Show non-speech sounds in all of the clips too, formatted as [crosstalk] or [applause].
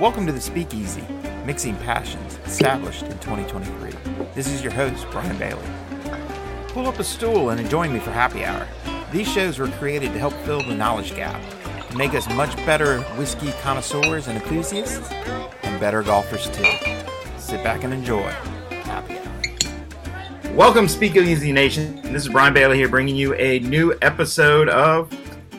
Welcome to the Speakeasy, mixing passions, established in 2023. This is your host, Brian Bailey. Pull up a stool and join me for happy hour. These shows were created to help fill the knowledge gap, make us much better whiskey connoisseurs and enthusiasts, and better golfers too. Sit back and enjoy. Happy hour. Welcome, Speakeasy Nation. This is Brian Bailey here, bringing you a new episode of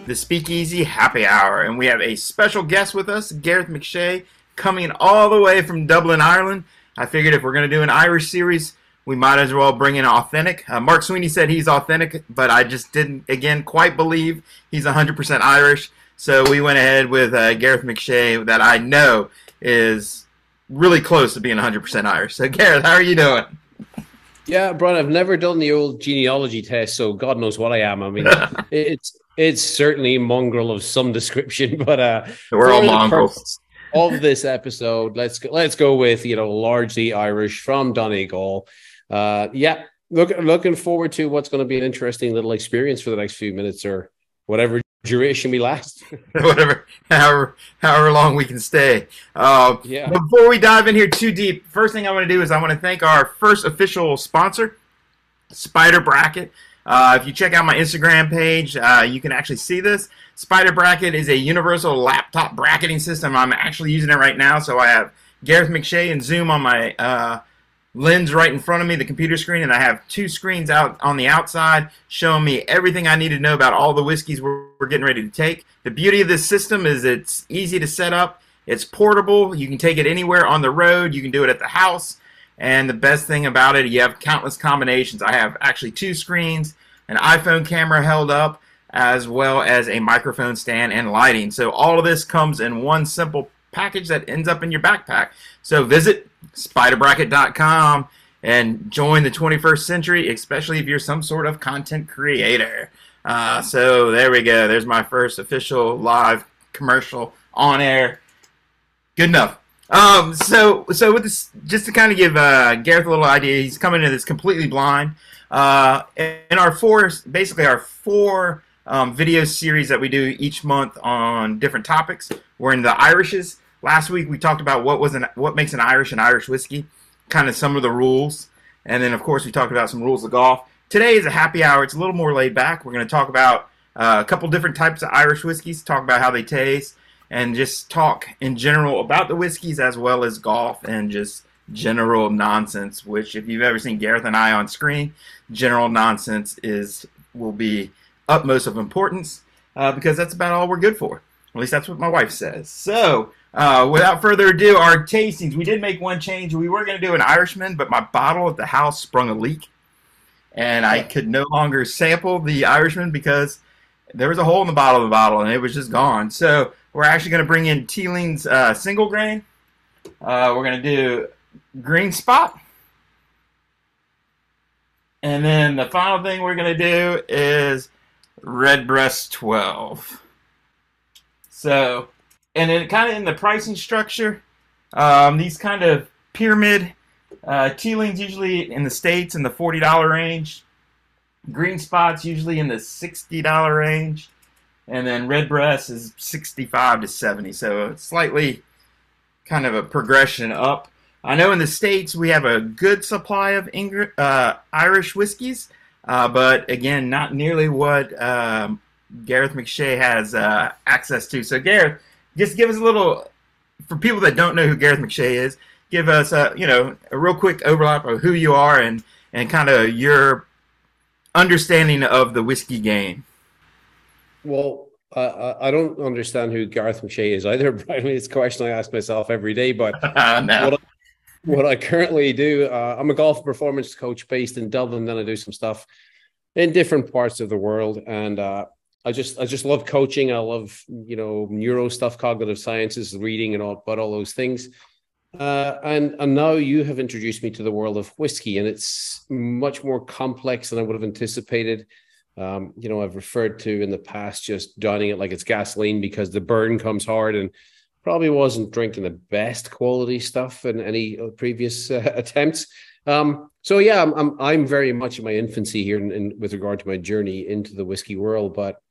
the Speakeasy Happy Hour, and we have a special guest with us, Gareth McShea, coming all the way from Dublin, Ireland. I figured if we're going to do an Irish series, we might as well bring in authentic. Uh, Mark Sweeney said he's authentic, but I just didn't, again, quite believe he's 100% Irish. So we went ahead with uh, Gareth McShea, that I know is really close to being 100% Irish. So, Gareth, how are you doing? Yeah, Brian, I've never done the old genealogy test, so God knows what I am. I mean, [laughs] it's it's certainly mongrel of some description, [laughs] but uh, we're all mongrels. Of this episode, let's go, let's go with you know largely Irish from Donegal. Uh, yeah, look looking forward to what's going to be an interesting little experience for the next few minutes or whatever duration we last. [laughs] [laughs] whatever, however, however long we can stay. Uh, yeah. Before we dive in here too deep, first thing I want to do is I want to thank our first official sponsor, Spider Bracket. Uh, if you check out my Instagram page, uh, you can actually see this. Spider Bracket is a universal laptop bracketing system. I'm actually using it right now. So I have Gareth McShea and Zoom on my uh, lens right in front of me, the computer screen, and I have two screens out on the outside showing me everything I need to know about all the whiskeys we're, we're getting ready to take. The beauty of this system is it's easy to set up. It's portable. You can take it anywhere on the road. You can do it at the house. And the best thing about it, you have countless combinations. I have actually two screens, an iPhone camera held up, as well as a microphone stand and lighting. So all of this comes in one simple package that ends up in your backpack. So visit spiderbracket.com and join the 21st century, especially if you're some sort of content creator. Uh, so there we go. There's my first official live commercial on air. Good enough. Um, so so with this, just to kind of give uh, Gareth a little idea, he's coming in this completely blind. Uh, in our four, basically our four um, video series that we do each month on different topics. We're in the Irishes. Last week we talked about what was an what makes an Irish an Irish whiskey, kind of some of the rules, and then of course we talked about some rules of golf. Today is a happy hour. It's a little more laid back. We're going to talk about uh, a couple different types of Irish whiskeys, talk about how they taste, and just talk in general about the whiskeys as well as golf and just general nonsense. Which, if you've ever seen Gareth and I on screen, general nonsense is will be utmost of importance uh, because that's about all we're good for. At least that's what my wife says. So, uh, without further ado, our tastings. We did make one change. We were going to do an Irishman, but my bottle at the house sprung a leak, and I could no longer sample the Irishman because there was a hole in the bottom of the bottle and it was just gone. So we're actually going to bring in Teeling's uh, single grain. Uh, we're going to do green spot. And then the final thing we're going to do is Redbreast 12. So, and then kind of in the pricing structure, um, these kind of pyramid uh, Teeling's usually in the States in the $40 range. Green Spot's usually in the $60 range and then Redbreast is 65 to 70, so slightly kind of a progression up. I know in the states we have a good supply of Ingr- uh, Irish whiskeys, uh, but again, not nearly what um, Gareth McShea has uh, access to. So, Gareth, just give us a little for people that don't know who Gareth McShea is. Give us a you know a real quick overlap of who you are and and kind of your understanding of the whiskey game. Well, I, I don't understand who Gareth McShea is either. [laughs] I mean, it's a question I ask myself every day. But [laughs] no. what, I, what, I, currently do, uh, I'm a golf performance coach based in Dublin. Then I do some stuff in different parts of the world, and uh, I just I just love coaching. I love you know neuro stuff, cognitive sciences, reading, and all about all those things. Uh, and and now you have introduced me to the world of whiskey, and it's much more complex than I would have anticipated. Um, you know, I've referred to in the past just downing it like it's gasoline because the burn comes hard and probably wasn't drinking the best quality stuff in any previous [laughs] uh, attempts. Um, so yeah, I'm, I'm, I'm very much in my infancy here in, in, with regard to my journey into the whiskey world, but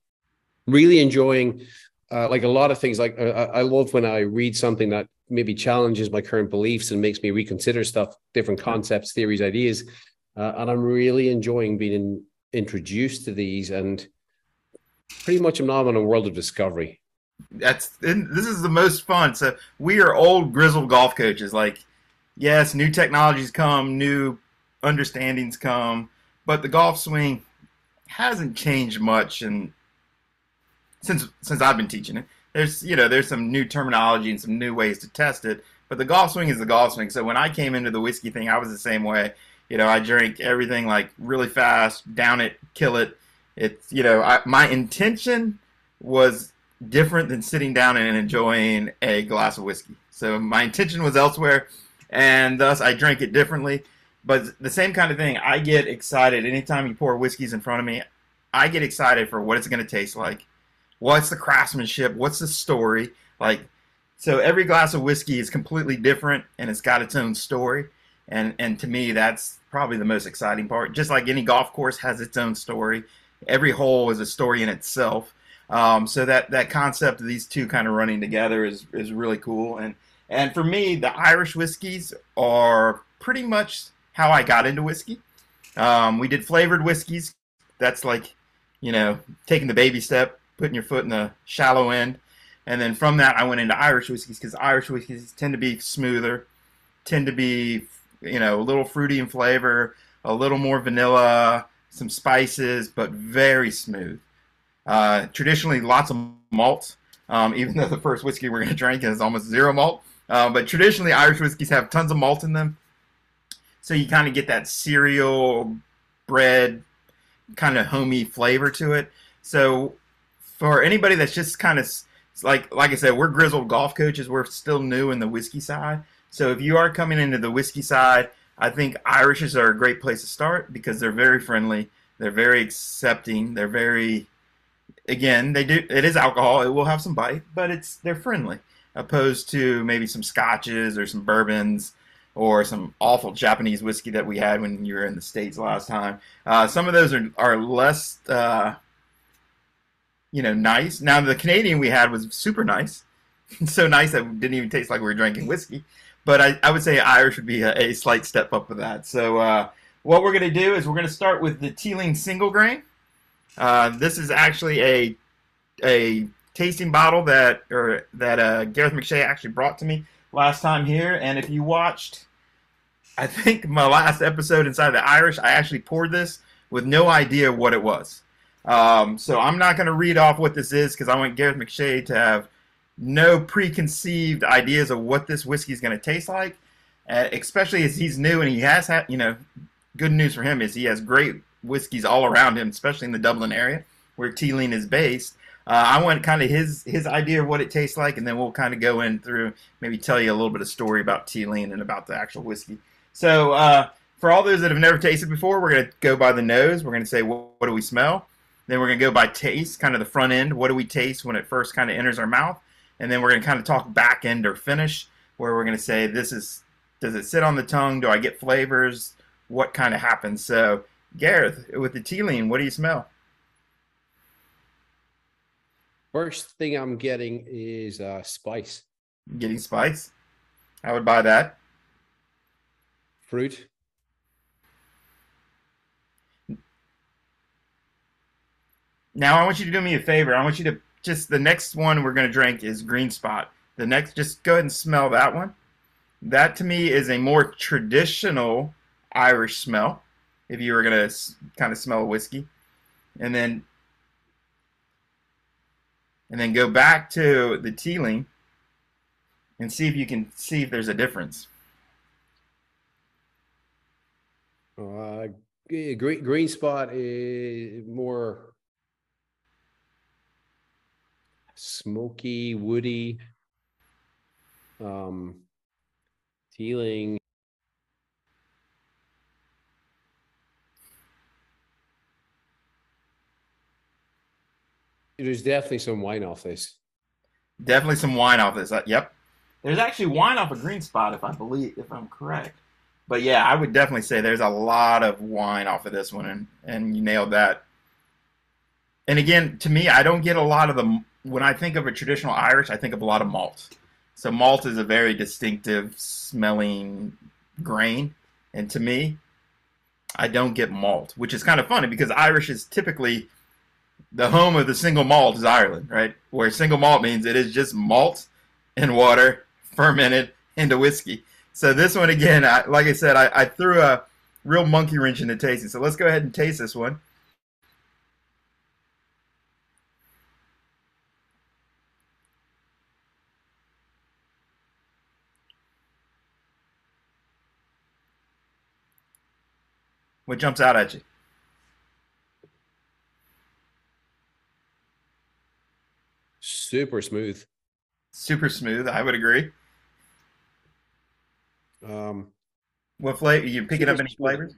really enjoying uh, like a lot of things, like uh, I love when I read something that maybe challenges my current beliefs and makes me reconsider stuff, different concepts, theories, ideas. Uh, and I'm really enjoying being in, introduced to these and pretty much I'm now in a world of discovery. That's this is the most fun. So we are old grizzled golf coaches. Like, yes, new technologies come, new understandings come, but the golf swing hasn't changed much and since since I've been teaching it. There's you know there's some new terminology and some new ways to test it, but the golf swing is the golf swing. So when I came into the whiskey thing, I was the same way. You know, I drink everything like really fast, down it, kill it. It's you know, I, my intention was different than sitting down and enjoying a glass of whiskey. So my intention was elsewhere, and thus I drank it differently. But the same kind of thing, I get excited anytime you pour whiskeys in front of me. I get excited for what it's going to taste like what's the craftsmanship, what's the story. Like, so every glass of whiskey is completely different and it's got its own story. And and to me, that's probably the most exciting part. Just like any golf course has its own story, every hole is a story in itself. Um, so that that concept of these two kind of running together is is really cool. And and for me, the Irish whiskeys are pretty much how I got into whiskey. Um, we did flavored whiskeys. That's like, you know, taking the baby step putting your foot in the shallow end. And then from that, I went into Irish whiskeys because Irish whiskeys tend to be smoother, tend to be, you know, a little fruity in flavor, a little more vanilla, some spices, but very smooth. Uh, traditionally, lots of malt, um, even though the first whiskey we're going to drink is almost zero malt. Uh, but traditionally, Irish whiskeys have tons of malt in them. So you kind of get that cereal, bread, kind of homey flavor to it. So for anybody that's just kind of like like I said, we're grizzled golf coaches. We're still new in the whiskey side. So if you are coming into the whiskey side, I think Irishes are a great place to start because they're very friendly. They're very accepting. They're very again, they do it is alcohol. It will have some bite, but it's they're friendly opposed to maybe some scotches or some bourbons or some awful Japanese whiskey that we had when you were in the states last time. Uh, some of those are are less uh, you know, nice. Now the Canadian we had was super nice, [laughs] so nice that it didn't even taste like we were drinking whiskey. But I, I would say Irish would be a, a slight step up with that. So uh, what we're going to do is we're going to start with the Teeling single grain. Uh, this is actually a a tasting bottle that or that uh, Gareth McShea actually brought to me last time here. And if you watched, I think my last episode inside the Irish, I actually poured this with no idea what it was. Um, so I'm not going to read off what this is because I want Gareth McShea to have no preconceived ideas of what this whiskey is going to taste like, uh, especially as he's new and he has had, you know, good news for him is he has great whiskeys all around him, especially in the Dublin area where Teeling is based. Uh, I want kind of his his idea of what it tastes like, and then we'll kind of go in through maybe tell you a little bit of story about Teeling and about the actual whiskey. So uh, for all those that have never tasted before, we're going to go by the nose. We're going to say what, what do we smell? Then we're going to go by taste, kind of the front end. What do we taste when it first kind of enters our mouth? And then we're going to kind of talk back end or finish, where we're going to say, this is, does it sit on the tongue? Do I get flavors? What kind of happens? So, Gareth, with the tea Teeling, what do you smell? First thing I'm getting is uh, spice. Getting spice? I would buy that. Fruit. Now I want you to do me a favor. I want you to just the next one we're going to drink is Green Spot. The next, just go ahead and smell that one. That to me is a more traditional Irish smell. If you were going to kind of smell a whiskey, and then and then go back to the Teeling and see if you can see if there's a difference. Uh, green, green spot is more smoky, woody, um, Teeling. There's definitely some wine off this. Definitely some wine off this. Uh, yep. There's actually wine off a green spot, if I believe, if I'm correct. But yeah, I would definitely say there's a lot of wine off of this one, and and you nailed that. And again, to me, I don't get a lot of the when I think of a traditional Irish, I think of a lot of malt. So malt is a very distinctive smelling grain, and to me, I don't get malt, which is kind of funny because Irish is typically the home of the single malt is Ireland, right? Where single malt means it is just malt and water fermented into whiskey. So this one again, I, like I said, I, I threw a real monkey wrench into tasting. So let's go ahead and taste this one. What jumps out at you? Super smooth. Super smooth. I would agree. Um, what flavor? You picking up any flavors?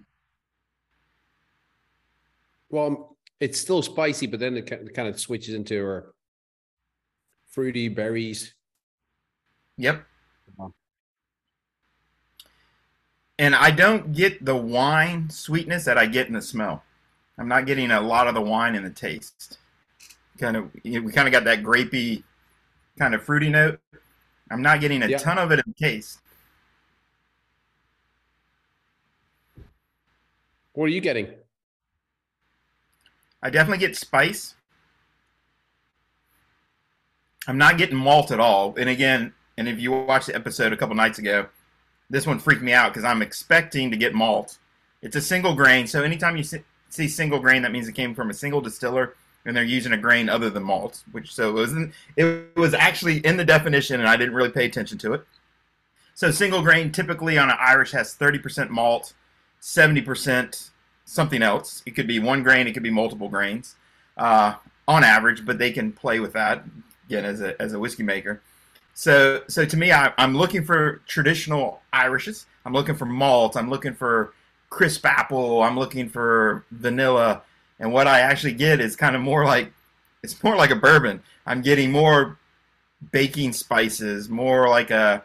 Well, um, it's still spicy, but then it kind of switches into a fruity berries. Yep. Uh, And I don't get the wine sweetness that I get in the smell. I'm not getting a lot of the wine in the taste. Kind of, we kind of got that grapey, kind of fruity note. I'm not getting a yeah. ton of it in taste. What are you getting? I definitely get spice. I'm not getting malt at all. And again, and if you watched the episode a couple nights ago, this one freaked me out because I'm expecting to get malt. It's a single grain, so anytime you see single grain, that means it came from a single distiller, and they're using a grain other than malt. Which so it was it was actually in the definition, and I didn't really pay attention to it. So single grain typically on an Irish has 30% malt, 70% something else. It could be one grain, it could be multiple grains uh, on average, but they can play with that again as a, as a whiskey maker. So, so to me, I, am looking for traditional Irishes. I'm looking for malt. I'm looking for crisp apple. I'm looking for vanilla. And what I actually get is kind of more like it's more like a bourbon. I'm getting more baking spices, more like a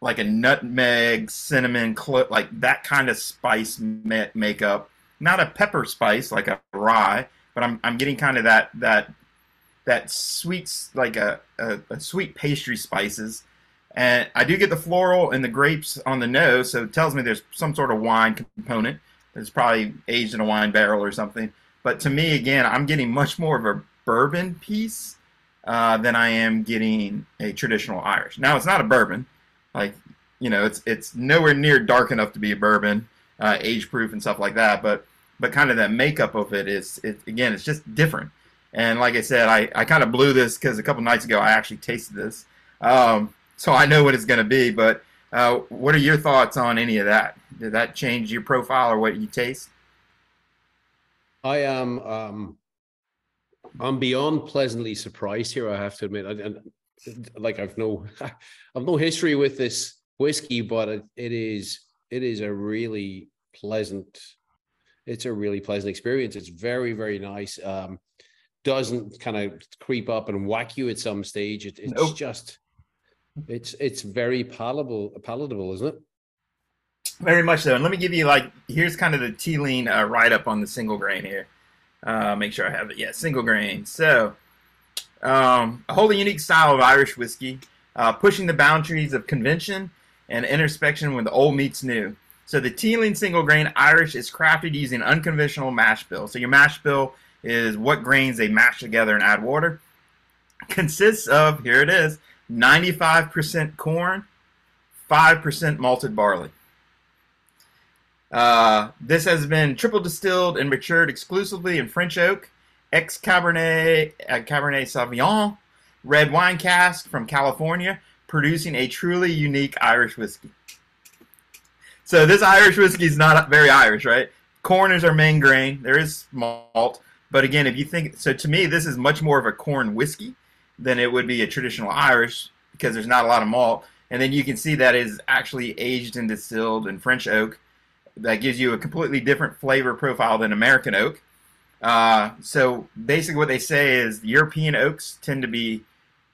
like a nutmeg, cinnamon, clo- like that kind of spice ma- makeup. Not a pepper spice like a rye, but I'm I'm getting kind of that that that sweets like a, a, a, sweet pastry spices. And I do get the floral and the grapes on the nose, so it tells me there's some sort of wine component. It's probably aged in a wine barrel or something. But to me, again, I'm getting much more of a bourbon piece uh, than I am getting a traditional Irish. Now, it's not a bourbon. Like, you know, it's it's nowhere near dark enough to be a bourbon, uh, age proof and stuff like that. But but kind of that makeup of it is, it, again, it's just different. And like I said, I, I kind of blew this because a couple nights ago I actually tasted this. Um, so I know what it's going to be. But uh, what are your thoughts on any of that? Did that change your profile or what you taste? I am. Um, I'm beyond pleasantly surprised here. I have to admit, and like I've no, [laughs] I've no history with this whiskey, but it, it is it is a really pleasant. It's a really pleasant experience. It's very very nice. Um, doesn't kind of creep up and whack you at some stage. It, it's nope. just it's it's very palatable palatable, isn't it? Very much so. And let me give you like here's kind of the Teeling uh, write up on the single grain here. Uh, make sure I have it. Yeah, single grain. So um, a wholly unique style of Irish whiskey, uh, pushing the boundaries of convention and introspection when the old meets new. So the Teeling single grain Irish is crafted using unconventional mash bill. So your mash bill is what grains they mash together and add water. Consists of, here it is, 95% corn, 5% malted barley. Uh, this has been triple distilled and matured exclusively in French oak, ex Cabernet, uh, Cabernet Sauvignon, red wine cask from California, producing a truly unique Irish whiskey. So this Irish whiskey is not very Irish, right? Corn is our main grain. There is malt, but again, if you think so, to me, this is much more of a corn whiskey than it would be a traditional Irish because there's not a lot of malt. And then you can see that is actually aged and distilled in French oak. That gives you a completely different flavor profile than American oak. Uh, so basically, what they say is European oaks tend to be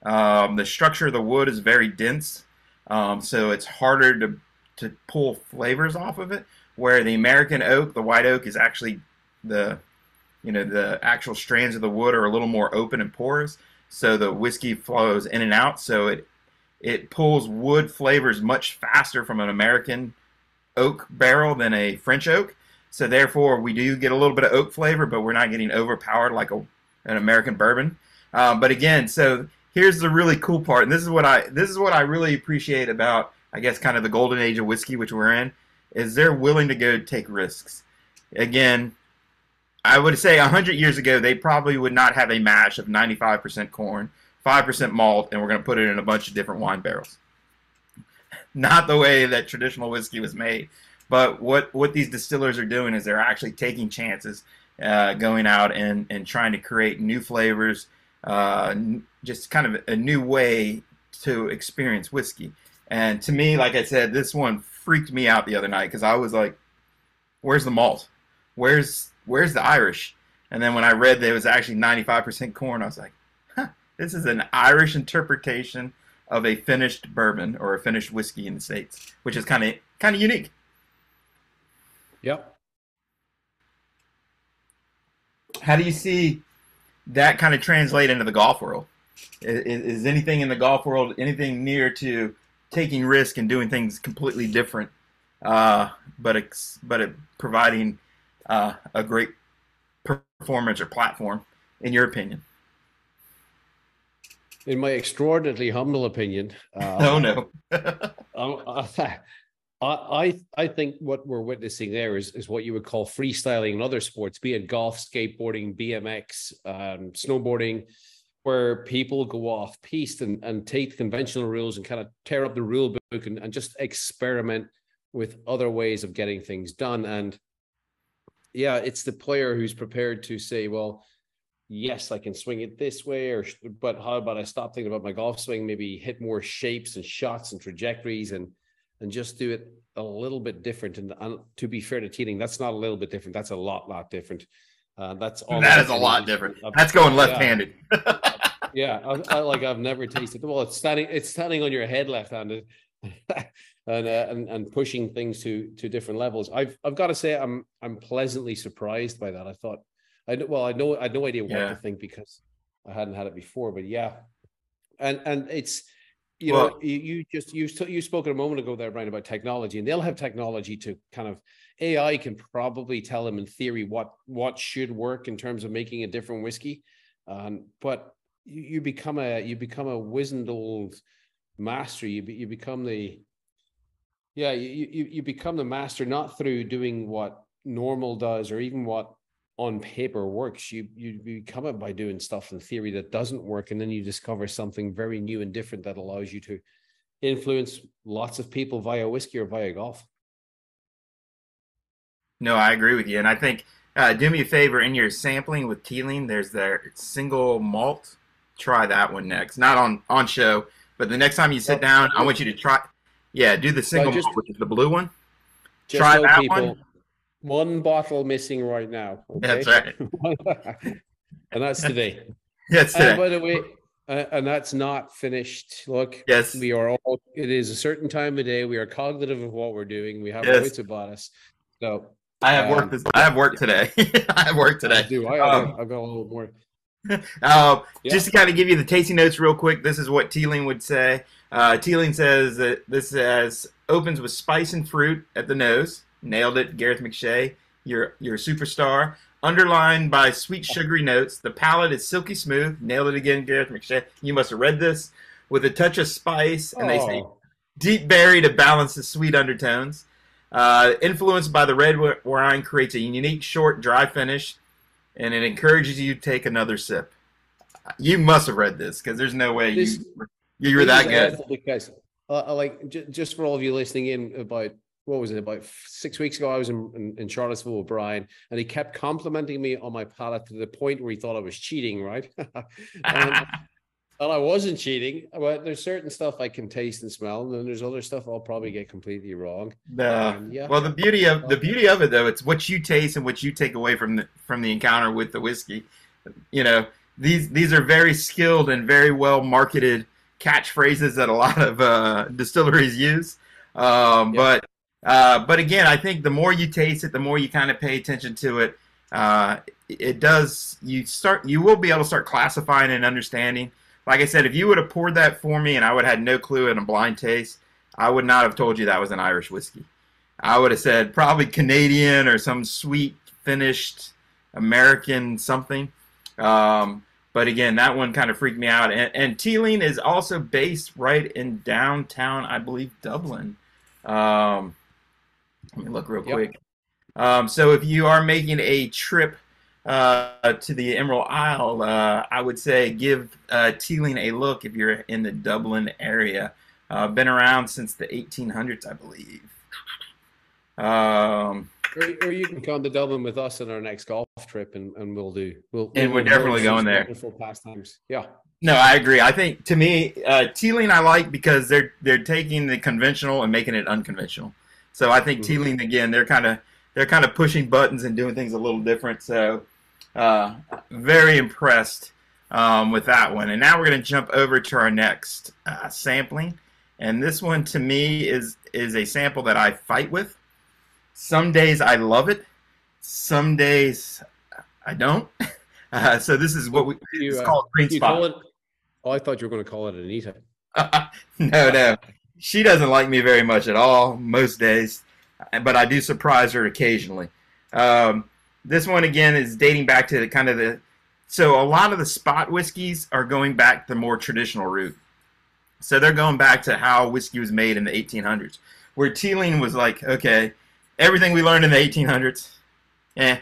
um, the structure of the wood is very dense, um, so it's harder to to pull flavors off of it. Where the American oak, the white oak, is actually the you know the actual strands of the wood are a little more open and porous so the whiskey flows in and out. So it it pulls wood flavors much faster from an American oak barrel than a French oak. So therefore, we do get a little bit of oak flavor, but we're not getting overpowered like a, an American bourbon. Um, but again, so here's the really cool part, and this is what I this is what I really appreciate about I guess kind of the golden age of whiskey, which we're in, is they're willing to go take risks. Again, I would say 100 years ago, they probably would not have a mash of 95% corn, 5% malt, and we're going to put it in a bunch of different wine barrels. Not the way that traditional whiskey was made. But what, what these distillers are doing is they're actually taking chances, uh, going out and, and trying to create new flavors, uh, just kind of a new way to experience whiskey. And to me, like I said, this one freaked me out the other night because I was like, "Where's the malt? Where's where's the Irish? And then when I read that it was actually 95% corn, I was like, huh, this is an Irish interpretation of a finished bourbon or a finished whiskey in the States, which is kind of kind of unique. Yep. How do you see that kind of translate into the golf world? Is, is anything in the golf world anything near to taking risk and doing things completely different, uh, but it's, but it providing uh, a great performance or platform, in your opinion? In my extraordinarily humble opinion, uh, oh no, [laughs] I, I I think what we're witnessing there is is what you would call freestyling in other sports, be it golf, skateboarding, BMX, um, snowboarding, where people go off piste and, and take the conventional rules and kind of tear up the rule book and, and just experiment with other ways of getting things done. And yeah, it's the player who's prepared to say, well, yes, I can swing it this way, or but how about I stop thinking about my golf swing, maybe hit more shapes and shots and trajectories and and just do it a little bit different. And, and to be fair to Teeling, that's not a little bit different. That's a lot, lot different. Uh, that's all. That is a lot different. That's going left-handed. Yeah, [laughs] yeah I, I, like I've never tasted. The well, it's standing. It's standing on your head left-handed. [laughs] and, uh, and and pushing things to to different levels. I've I've got to say I'm I'm pleasantly surprised by that. I thought I well I know I had no idea what yeah. to think because I hadn't had it before, but yeah, and and it's you well, know you, you just you you spoke a moment ago there Brian about technology, and they'll have technology to kind of AI can probably tell them in theory what what should work in terms of making a different whiskey, um, but you, you become a you become a wizened old master. You you become the yeah, you, you you become the master not through doing what normal does or even what on paper works. You you become it by doing stuff in theory that doesn't work, and then you discover something very new and different that allows you to influence lots of people via whiskey or via golf. No, I agree with you, and I think uh, do me a favor in your sampling with Teeling. There's their single malt. Try that one next, not on on show, but the next time you sit down, I want you to try yeah, do the single just, malt, which is the blue one. Try that people, one. One bottle missing right now. Okay? That's right. [laughs] and that's today. [laughs] Yes, today. And by the way, uh, and that's not finished. Look, yes, we are all. It is a certain time of day. We are cognitive of what we're doing. We have yes. wits about us. So I have um, work. This, I have work today. [laughs] I have work today. I do. I, um, I've got a little more. Uh, [laughs] yeah. Just to kind of give you the tasting notes real quick, this is what Teeling would say. Uh, Teeling says that this has opens with spice and fruit at the nose. Nailed it, Gareth McShea. You're you're a superstar. Underlined by sweet sugary notes. The palate is silky smooth. Nailed it again, Gareth McShea. You must have read this with a touch of spice, and oh. they say oh. deep berry to balance the sweet undertones. Uh, influenced by the red wine creates a unique short dry finish, and it encourages you to take another sip. You must have read this because there's no way this, you you were that good. Because, uh, like, j- just for all of you listening in, about what was it? About six weeks ago, I was in, in, in, Charlottesville with Brian, and he kept complimenting me on my palate to the point where he thought I was cheating, right? [laughs] and, and I wasn't cheating, but there's certain stuff I can taste and smell, and then there's other stuff I'll probably get completely wrong. No. Um, yeah. Well, the beauty of the beauty of it though, it's what you taste and what you take away from the from the encounter with the whiskey. You know, these these are very skilled and very well marketed catchphrases that a lot of uh, distilleries use. Um, yep. But uh, but again, I think the more you taste it, the more you kind of pay attention to it. Uh, it does. You start. You will be able to start classifying and understanding. Like I said, if you would have poured that for me and I would have had no clue in a blind taste, I would not have told you that was an Irish whiskey. I would have said probably Canadian or some sweet finished American something. Um, but again, that one kind of freaked me out. And, and Teeling is also based right in downtown, I believe, Dublin. Um, let me look real yep. quick. Um, so if you are making a trip uh, to the Emerald Isle, uh, I would say give uh, Teeling a look if you're in the Dublin area. Uh, been around since the 1800s, I believe. Um, or, or, you can come to Dublin with us on our next golf trip, and, and we'll do. We'll, and we're definitely going there. Wonderful pastimes. Yeah. No, I agree. I think to me, uh, Teeling I like because they're they're taking the conventional and making it unconventional. So I think mm-hmm. Teeling again, they're kind of they're kind of pushing buttons and doing things a little different. So uh, very impressed um, with that one. And now we're going to jump over to our next uh, sampling, and this one to me is is a sample that I fight with. Some days I love it. Some days I don't. [laughs] Uh, so this is what we you, it's uh, called green spot. It, oh, I thought you were going to call it Anita. [laughs] no, no, she doesn't like me very much at all most days, but I do surprise her occasionally. Um, this one again is dating back to the kind of the so a lot of the spot whiskeys are going back the more traditional route. So they're going back to how whiskey was made in the 1800s, where Teeling was like, okay, everything we learned in the 1800s, eh.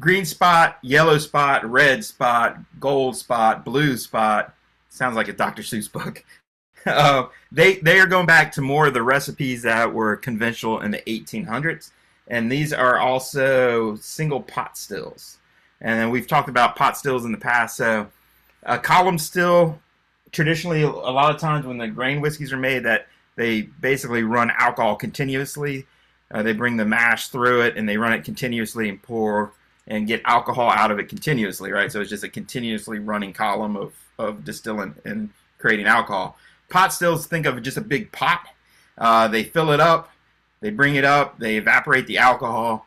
Green spot, yellow spot, red spot, gold spot, blue spot. Sounds like a Dr. Seuss book. [laughs] uh, they they are going back to more of the recipes that were conventional in the 1800s, and these are also single pot stills. And we've talked about pot stills in the past. So a column still, traditionally, a lot of times when the grain whiskeys are made, that they basically run alcohol continuously uh, they bring the mash through it and they run it continuously and pour and get alcohol out of it continuously, right? So it's just a continuously running column of, of distilling and creating alcohol. Pot stills, think of just a big pot. Uh, they fill it up, they bring it up, they evaporate the alcohol,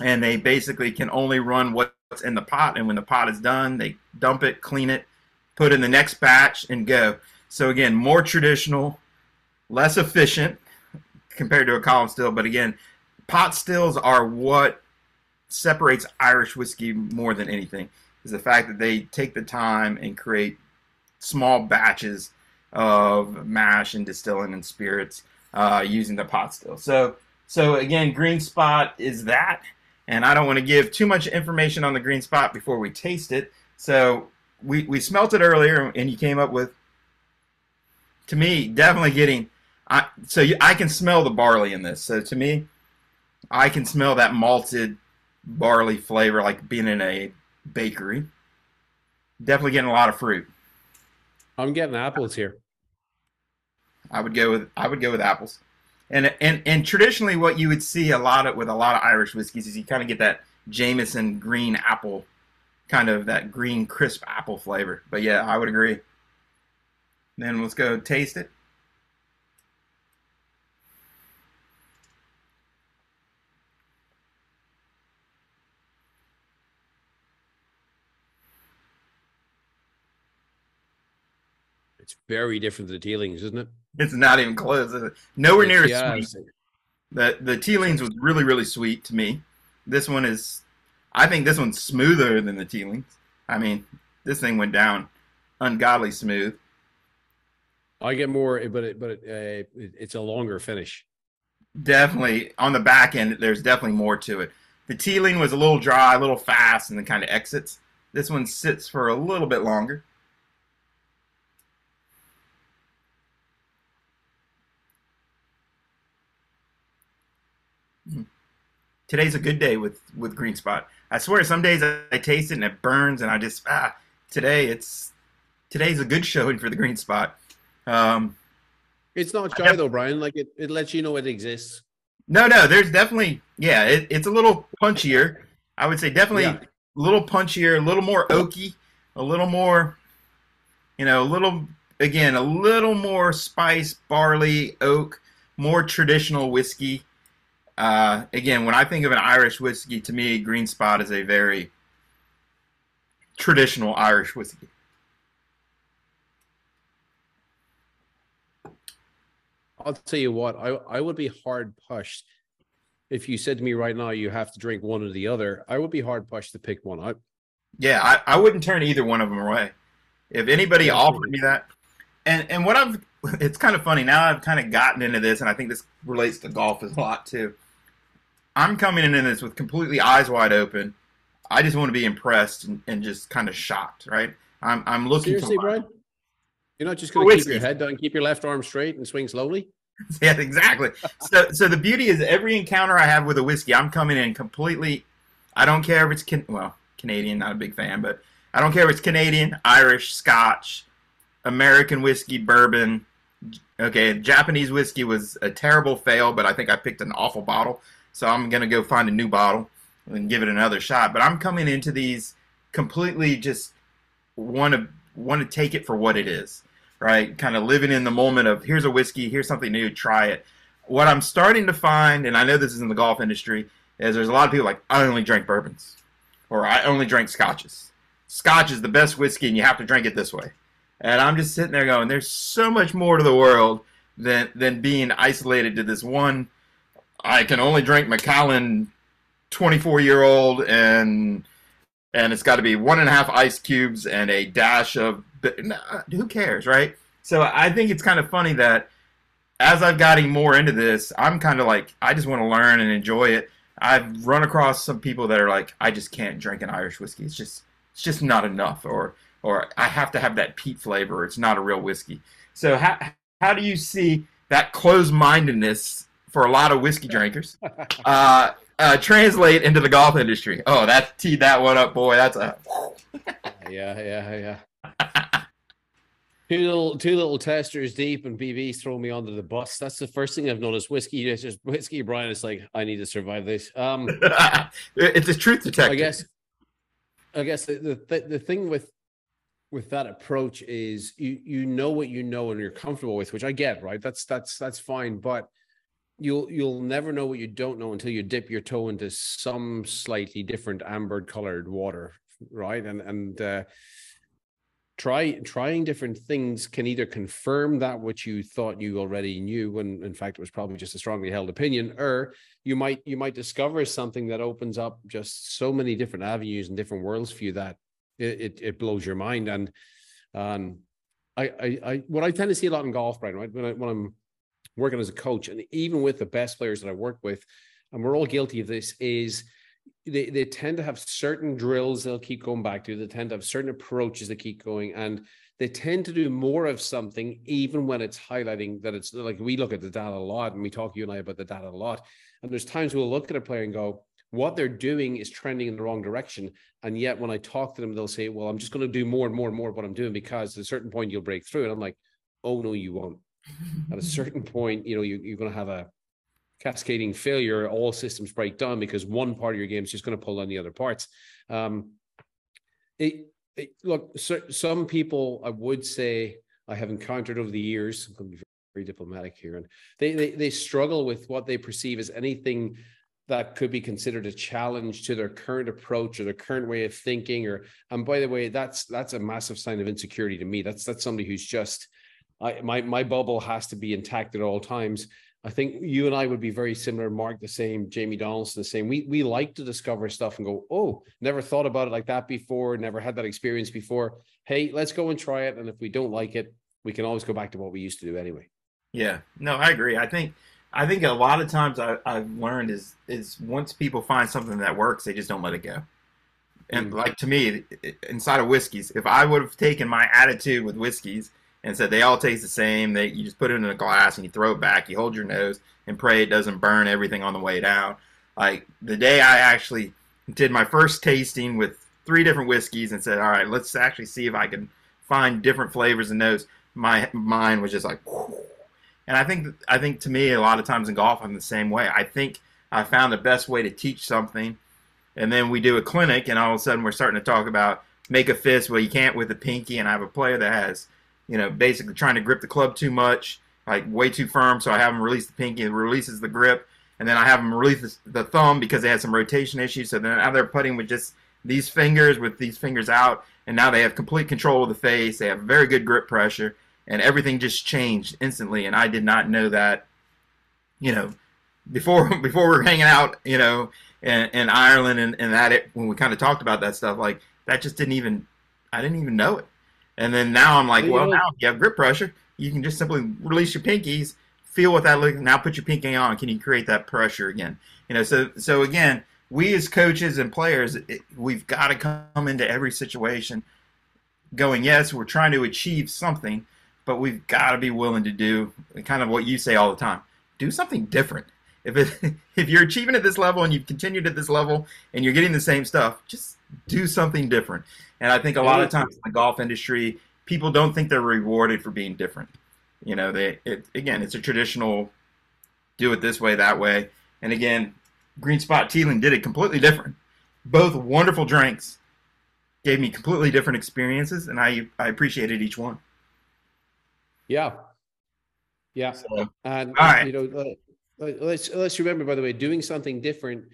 and they basically can only run what's in the pot. And when the pot is done, they dump it, clean it, put in the next batch, and go. So again, more traditional, less efficient, compared to a column still. But again, pot stills are what separates Irish whiskey more than anything. Is the fact that they take the time and create small batches of mash and distilling and spirits uh, using the pot still. So, so again, green spot is that, and I don't want to give too much information on the green spot before we taste it. So we we smelt it earlier, and you came up with, to me, definitely getting I so you, I can smell the barley in this. So to me, I can smell that malted barley flavor, like being in a bakery. Definitely getting a lot of fruit. I'm getting apples here. I would go with I would go with apples, and and and traditionally, what you would see a lot of with a lot of Irish whiskeys is you kind of get that Jameson green apple, kind of that green crisp apple flavor. But yeah, I would agree. Then let's go taste it. It's very different than the Teelings, isn't it? It's not even close. Nowhere near as sweet. The the Teelings was really really sweet to me. This one is, I think this one's smoother than the Teelings. I mean, this thing went down ungodly smooth. I get more, but it, but it, uh, it's a longer finish. Definitely on the back end, there's definitely more to it. The Teeling was a little dry, a little fast, and then kind of exits. This one sits for a little bit longer. Today's a good day with with green spot. I swear, some days I, I, taste it and it burns, and I just ah. Today it's today's a good showing for the green spot. Um, it's not shy though, Brian. Like it, it lets you know it exists. No, no, there's definitely yeah. It, it's a little punchier. I would say definitely yeah. a little punchier, a little more oaky, a little more, you know, a little again, a little more spice, barley, oak, more traditional whiskey uh, again, when I think of an Irish whiskey, to me, Green Spot is a very traditional Irish whiskey. I'll tell you what, I, I would be hard pushed if you said to me right now you have to drink one or the other. I would be hard pushed to pick one. I, yeah, I, I wouldn't turn either one of them away. If anybody offered me that, and and what I've, [laughs] it's kind of funny now. I've kind of gotten into this, and I think this relates to golf a lot too. I'm coming into this with completely eyes wide open. I just want to be impressed and, and just kind of shocked, right? I'm I'm looking. Seriously, Brian? You're not just going to oh, keep your head down, keep your left arm straight, and swing slowly. [laughs] yeah, exactly. so, so the beauty is every encounter I have with a whiskey, I'm coming in completely. I don't care if it's can, well Canadian, not a big fan, but I don't care if it's Canadian, Irish, Scotch, American whiskey, bourbon. Okay, Japanese whiskey was a terrible fail, but I think I picked an awful bottle, so I'm gonna go find a new bottle and give it another shot. But I'm coming into these completely just want to want to take it for what it is right? Kind of living in the moment of here's a whiskey, here's something new, try it. What I'm starting to find, and I know this is in the golf industry, is there's a lot of people like, I only drink bourbons or I only drink scotches. Scotch is the best whiskey and you have to drink it this way. And I'm just sitting there going, there's so much more to the world than than being isolated to this one. I can only drink Macallan 24 year old and and it's got to be one and a half ice cubes and a dash of who cares, right? So I think it's kind of funny that as I've gotten more into this, I'm kind of like I just want to learn and enjoy it. I've run across some people that are like, I just can't drink an Irish whiskey. It's just it's just not enough, or or I have to have that peat flavor. It's not a real whiskey. So how how do you see that closed mindedness for a lot of whiskey drinkers [laughs] uh, uh, translate into the golf industry? Oh, that teed that one up, boy. That's a [laughs] yeah, yeah, yeah. Two little, two little testers deep, and BB's throw me under the bus. That's the first thing I've noticed. Whiskey, it's just whiskey. Brian is like, I need to survive this. Um, [laughs] it's a truth detector. I guess. I guess the, the the thing with with that approach is you you know what you know and you're comfortable with, which I get, right? That's that's that's fine, but you'll you'll never know what you don't know until you dip your toe into some slightly different amber colored water, right? And and uh, try trying different things can either confirm that which you thought you already knew when in fact it was probably just a strongly held opinion or you might you might discover something that opens up just so many different avenues and different worlds for you that it it, it blows your mind and um I, I i what i tend to see a lot in golf Brian right when, I, when i'm working as a coach and even with the best players that i work with and we're all guilty of this is they, they tend to have certain drills they'll keep going back to. They tend to have certain approaches that keep going, and they tend to do more of something even when it's highlighting that it's like we look at the data a lot, and we talk you and I about the data a lot. And there's times we'll look at a player and go, what they're doing is trending in the wrong direction. And yet when I talk to them, they'll say, Well, I'm just going to do more and more and more of what I'm doing because at a certain point you'll break through. And I'm like, Oh no, you won't. At a certain [laughs] point, you know, you, you're going to have a cascading failure, all systems break down because one part of your game is just going to pull on the other parts. Um, it, it, look, so, some people I would say I have encountered over the years. I'm going to be very diplomatic here, and they, they they struggle with what they perceive as anything that could be considered a challenge to their current approach or their current way of thinking. Or and by the way, that's that's a massive sign of insecurity to me. That's that's somebody who's just I, my my bubble has to be intact at all times. I think you and I would be very similar. Mark the same, Jamie Donaldson the same. We we like to discover stuff and go, oh, never thought about it like that before, never had that experience before. Hey, let's go and try it. And if we don't like it, we can always go back to what we used to do anyway. Yeah, no, I agree. I think I think a lot of times I, have learned is is once people find something that works, they just don't let it go. And mm-hmm. like to me, inside of whiskeys, if I would have taken my attitude with whiskeys and said they all taste the same. They you just put it in a glass and you throw it back. You hold your nose and pray it doesn't burn everything on the way down. Like the day I actually did my first tasting with three different whiskeys and said, all right, let's actually see if I can find different flavors and notes. My mind was just like, and I think I think to me a lot of times in golf I'm the same way. I think I found the best way to teach something, and then we do a clinic, and all of a sudden we're starting to talk about make a fist. Well, you can't with the pinky, and I have a player that has you know, basically trying to grip the club too much, like way too firm. So I have him release the pinky, releases the grip. And then I have them release the thumb because they had some rotation issues. So then now they're putting with just these fingers with these fingers out, and now they have complete control of the face. They have very good grip pressure, and everything just changed instantly. And I did not know that, you know, before [laughs] before we were hanging out, you know, in, in Ireland and, and that it, when we kind of talked about that stuff, like that just didn't even I didn't even know it. And then now I'm like, well, now if you have grip pressure, you can just simply release your pinkies, feel what that looks. Like. Now put your pinky on. Can you create that pressure again? You know, so so again, we as coaches and players, it, we've got to come into every situation going, yes, we're trying to achieve something, but we've got to be willing to do kind of what you say all the time: do something different. If it, [laughs] if you're achieving at this level and you've continued at this level and you're getting the same stuff, just do something different. And I think a lot of times in the golf industry, people don't think they're rewarded for being different. You know, they it, again, it's a traditional do it this way, that way. And again, Green Spot Teeling did it completely different. Both wonderful drinks gave me completely different experiences, and I I appreciated each one. Yeah, yeah. So, and all right. you know, uh, uh, let's let's remember, by the way, doing something different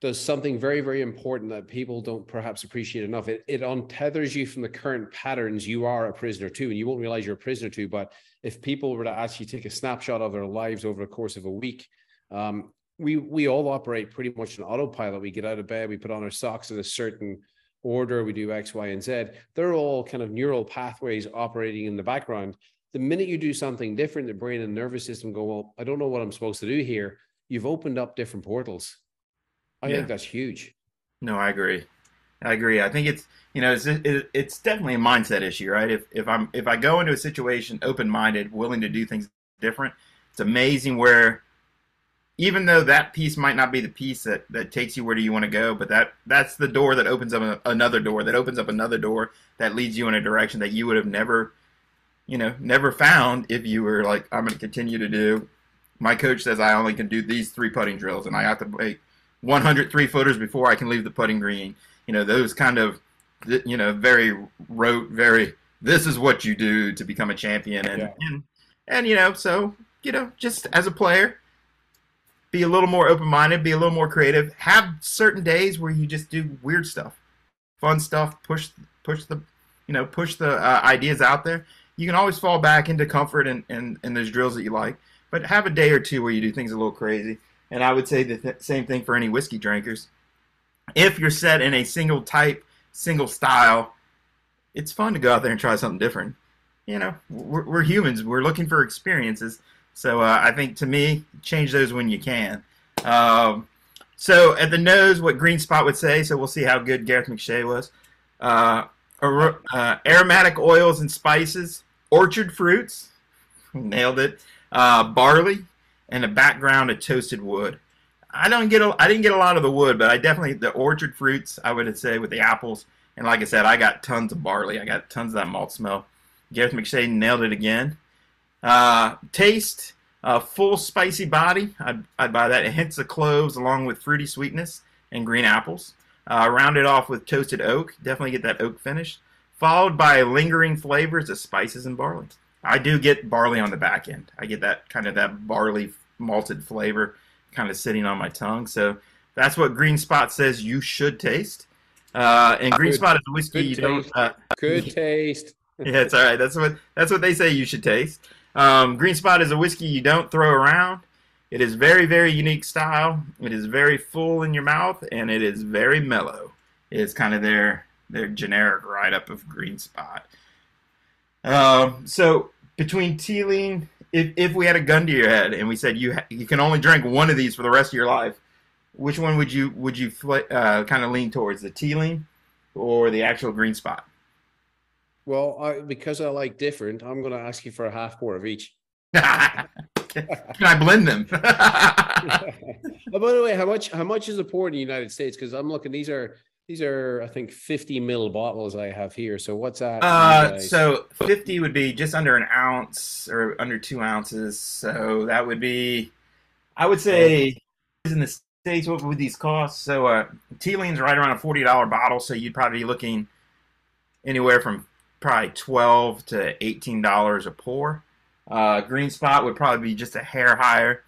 does something very, very important that people don't perhaps appreciate enough. It, it untethers you from the current patterns you are a prisoner to, and you won't realize you're a prisoner to. But if people were to actually take a snapshot of their lives over the course of a week, um, we we all operate pretty much in autopilot. We get out of bed, we put on our socks in a certain order, we do X, Y, and Z. They're all kind of neural pathways operating in the background. The minute you do something different, the brain and nervous system go, Well, I don't know what I'm supposed to do here. You've opened up different portals I yeah. think that's huge. No, I agree. I agree. I think it's you know it's it, it's definitely a mindset issue, right? If if I'm if I go into a situation open minded, willing to do things different, it's amazing where even though that piece might not be the piece that, that takes you where do you want to go, but that that's the door that opens up another door that opens up another door that leads you in a direction that you would have never, you know, never found if you were like, I'm going to continue to do. My coach says I only can do these three putting drills, and I have to make 103 footers before I can leave the putting green. You know, those kind of, you know, very rote, very, this is what you do to become a champion. And, yeah. and, and, you know, so, you know, just as a player, be a little more open minded, be a little more creative, have certain days where you just do weird stuff, fun stuff, push, push the, you know, push the uh, ideas out there. You can always fall back into comfort and, and, and those drills that you like, but have a day or two where you do things a little crazy and I would say the th- same thing for any whiskey drinkers. If you're set in a single type, single style, it's fun to go out there and try something different. You know, we're, we're humans. We're looking for experiences. So uh, I think to me, change those when you can. Um, so at the nose, what Green Spot would say. So we'll see how good Gareth McShea was. Uh, uh, aromatic oils and spices, orchard fruits, [laughs] nailed it. Uh, barley, and a background of toasted wood. I don't get a, I didn't get a lot of the wood, but I definitely the orchard fruits. I would say with the apples, and like I said, I got tons of barley. I got tons of that malt smell. Gareth McShane nailed it again. Uh, taste, uh, full spicy body. I'd, I'd buy that. It hints of cloves along with fruity sweetness and green apples. Uh, round it off with toasted oak. Definitely get that oak finish. Followed by lingering flavors of spices and barley. I do get barley on the back end. I get that kind of that barley malted flavor kind of sitting on my tongue. So that's what Green Spot says you should taste. Uh, and Green Spot is a whiskey you don't. Uh, Good taste. [laughs] yeah, it's all right. That's what that's what they say you should taste. Um, Green Spot is a whiskey you don't throw around. It is very very unique style. It is very full in your mouth and it is very mellow. It's kind of their their generic write up of Green Spot. Um, so between Teeling, if, if we had a gun to your head and we said you ha- you can only drink one of these for the rest of your life, which one would you would you uh, kind of lean towards, the Teeling or the actual Green Spot? Well, I, because I like different, I'm going to ask you for a half pour of each. [laughs] [laughs] can I blend them? oh, [laughs] by the way, how much how much is a pour in the United States? Because I'm looking; these are these are, I think, 50 mil bottles I have here. So what's that? Uh, so 50 would be just under an ounce or under two ounces. So that would be, I would say, in the states, what would these cost? So uh, Teeling's right around a $40 bottle. So you'd probably be looking anywhere from probably 12 to $18 a pour. Uh, Green Spot would probably be just a hair higher.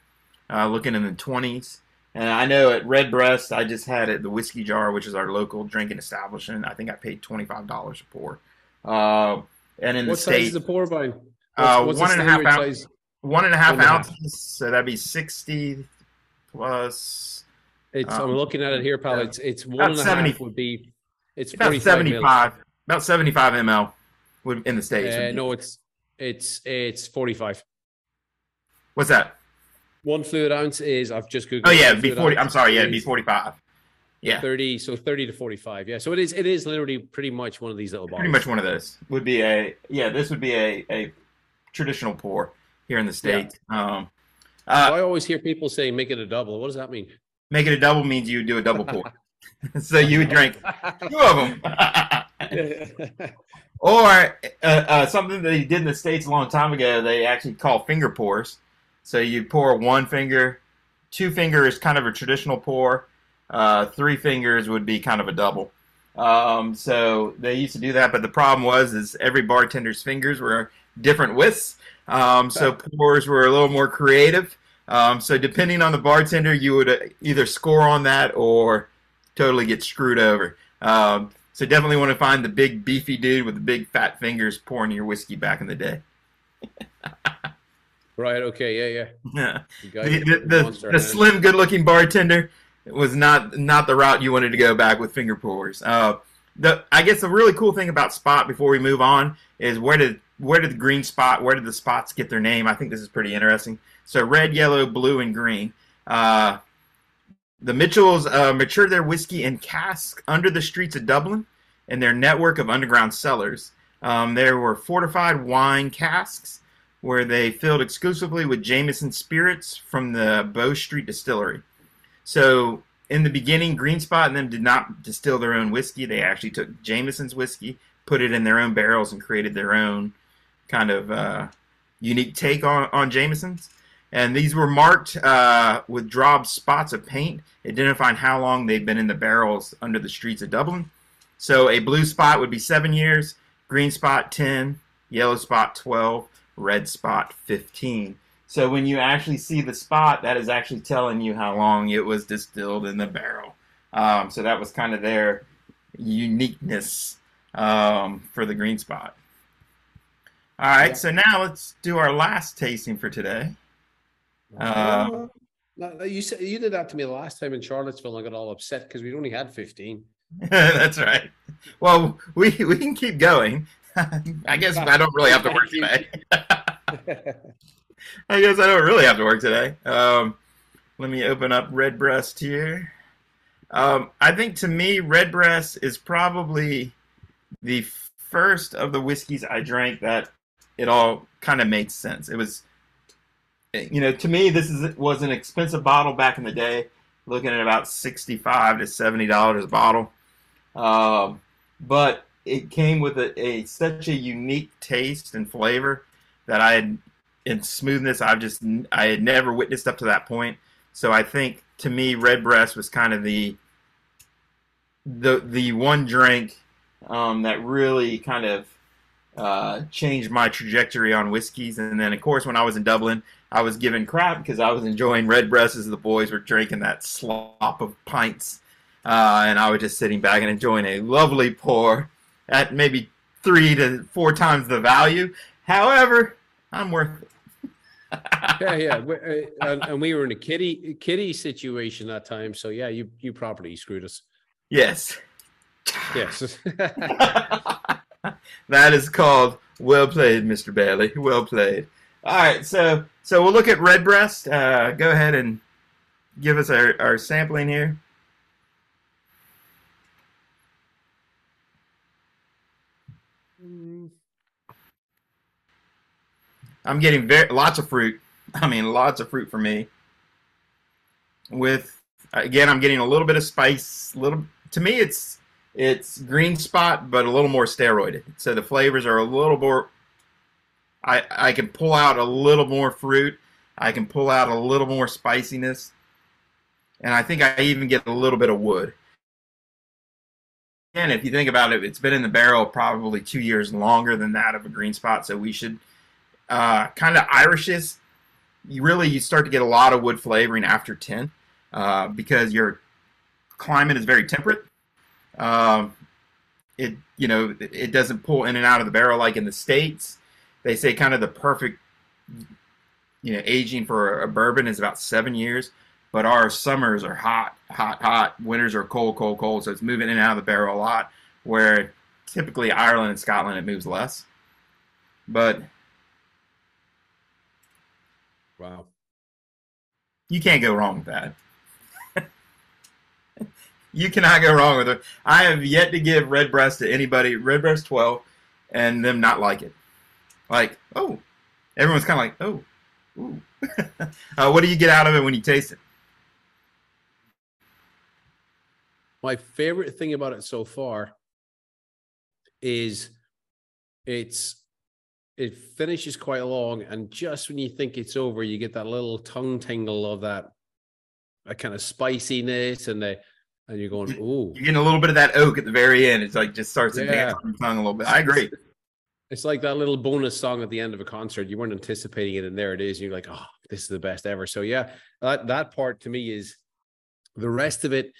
uh, looking in the 20s. And I know at Redbreast, I just had it the whiskey jar, which is our local drinking establishment. I think I paid twenty five dollars a pour. Uh, and in what the state, size is the pour by? Uh, one and a half ounces. One and a half ounces. So that'd be sixty plus. It's. Um, I'm looking at it here, pal. It's it's one and a 70, half would be. It's about seventy five. About seventy five ml would in the states. Uh, no, it's it's it's forty five. What's that? One fluid ounce is I've just googled. Oh yeah, be forty. I'm sorry, yeah, it'd be forty five. Yeah, thirty. So thirty to forty five. Yeah, so it is. It is literally pretty much one of these little bottles. Pretty much one of those would be a yeah. This would be a a traditional pour here in the states. Yeah. Um, uh, I always hear people say make it a double. What does that mean? Make it a double means you do a double pour. [laughs] [laughs] so you would drink two of them. [laughs] or uh, uh, something that he did in the states a long time ago. They actually call finger pours so you pour one finger, two finger is kind of a traditional pour. Uh, three fingers would be kind of a double. Um, so they used to do that, but the problem was is every bartender's fingers were different widths. Um, so pours were a little more creative. Um, so depending on the bartender, you would uh, either score on that or totally get screwed over. Um, so definitely want to find the big beefy dude with the big fat fingers pouring your whiskey back in the day. [laughs] Right. Okay. Yeah. Yeah. Yeah. The, the, the, the slim, good-looking bartender was not not the route you wanted to go back with finger pours. Uh, the I guess the really cool thing about Spot before we move on is where did where did the green spot where did the spots get their name? I think this is pretty interesting. So red, yellow, blue, and green. Uh, the Mitchells uh, matured their whiskey in casks under the streets of Dublin in their network of underground cellars. Um, there were fortified wine casks where they filled exclusively with Jameson spirits from the Bow Street Distillery. So in the beginning, Greenspot and them did not distill their own whiskey. They actually took Jameson's whiskey, put it in their own barrels, and created their own kind of uh, unique take on, on Jameson's. And these were marked uh, with daubed spots of paint, identifying how long they've been in the barrels under the streets of Dublin. So a blue spot would be seven years, green spot 10, yellow spot 12, red spot 15. So when you actually see the spot, that is actually telling you how long it was distilled in the barrel. Um, so that was kind of their uniqueness um, for the green spot. All right, so now let's do our last tasting for today. Uh, you said you did that to me the last time in Charlottesville. And I got all upset because we only had fifteen. [laughs] That's right. Well, we we can keep going. I guess I don't really have to work today. [laughs] [laughs] I guess I don't really have to work today. Um, let me open up Redbreast here. Um, I think to me, Redbreast is probably the first of the whiskeys I drank that it all kind of made sense. It was, you know, to me, this is was an expensive bottle back in the day, looking at about sixty-five to seventy dollars a bottle. Um, but it came with a, a, such a unique taste and flavor that I had in smoothness I've just I had never witnessed up to that point. So I think to me Redbreast was kind of the the the one drink um, that really kind of uh, changed my trajectory on whiskeys. And then of course when I was in Dublin, I was given crap because I was enjoying Redbreast as the boys were drinking that slop of pints. Uh, and I was just sitting back and enjoying a lovely pour at maybe three to four times the value. However, I'm worth it. [laughs] yeah, yeah, uh, and we were in a kitty kitty situation that time. So yeah, you you properly screwed us. Yes. Yes. [laughs] [laughs] that is called well played, Mr. Bailey. Well played. All right, so so we'll look at Redbreast. Uh, go ahead and give us our, our sampling here. I'm getting very lots of fruit. [laughs] I mean, lots of fruit for me. With again, I'm getting a little bit of spice. Little to me, it's it's green spot, but a little more steroided. So the flavors are a little more. I I can pull out a little more fruit. I can pull out a little more spiciness, and I think I even get a little bit of wood. And if you think about it, it's been in the barrel probably two years longer than that of a green spot. So we should uh, kind of Irishes you really you start to get a lot of wood flavoring after 10 uh, because your climate is very temperate. Um, it you know it doesn't pull in and out of the barrel like in the states. They say kind of the perfect you know aging for a bourbon is about seven years, but our summers are hot, hot, hot. Winters are cold, cold, cold. So it's moving in and out of the barrel a lot. Where typically Ireland and Scotland it moves less. But wow, you can't go wrong with that. [laughs] you cannot go wrong with it. I have yet to give Redbreast to anybody, Redbreast 12, and them not like it. Like, oh, everyone's kind of like, oh, ooh. [laughs] uh, what do you get out of it when you taste it? My favorite thing about it so far is it's it finishes quite long, and just when you think it's over, you get that little tongue tingle of that, that kind of spiciness, and the and you're going, ooh, you're getting a little bit of that oak at the very end. It's like just starts to yeah. dance on your tongue a little bit. I agree. It's like that little bonus song at the end of a concert. You weren't anticipating it, and there it is. And you're like, oh, this is the best ever. So yeah, that that part to me is the rest of it.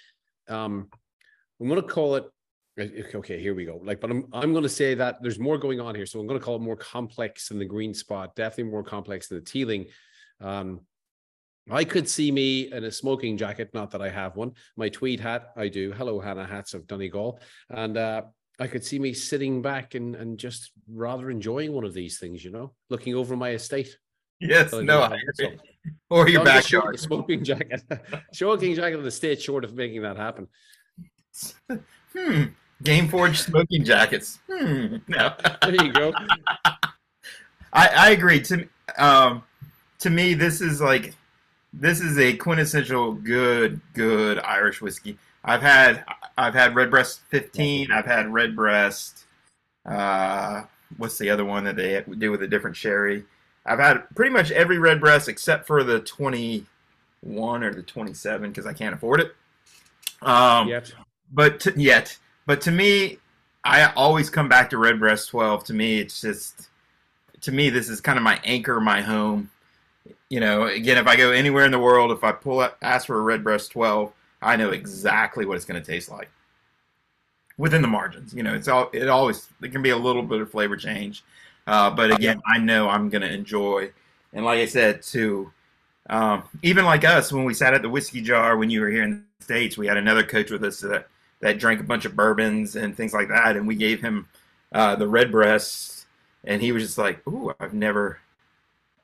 Um, I'm gonna call it okay here we go like but i'm i'm going to say that there's more going on here so i'm going to call it more complex than the green spot definitely more complex than the teeling um i could see me in a smoking jacket not that i have one my tweed hat i do hello Hanna hats of donegal and uh I could see me sitting back and, and just rather enjoying one of these things, you know, looking over my estate. Yes, so, no, I agree. So, or your backyard. Smoking jacket. [laughs] smoking jacket of the state short of making that happen. hmm. Game Forge smoking jackets. Hmm. No. there you go. [laughs] I, I agree. To um, to me, this is like this is a quintessential good good Irish whiskey. I've had I've had Redbreast 15. I've had Redbreast. Uh, what's the other one that they do with a different sherry? I've had pretty much every Redbreast except for the 21 or the 27 because I can't afford it. Um, yet. But to, yet, but to me, I always come back to Redbreast 12. To me, it's just, to me, this is kind of my anchor, my home. You know, again, if I go anywhere in the world, if I pull up, ask for a Redbreast 12, I know exactly what it's going to taste like within the margins. You know, it's all, it always, it can be a little bit of flavor change. Uh, but again, I know I'm going to enjoy. And like I said, too, um, even like us, when we sat at the whiskey jar when you were here in the States, we had another coach with us that that drank a bunch of bourbons and things like that, and we gave him uh, the Redbreast, and he was just like, "Ooh, I've never,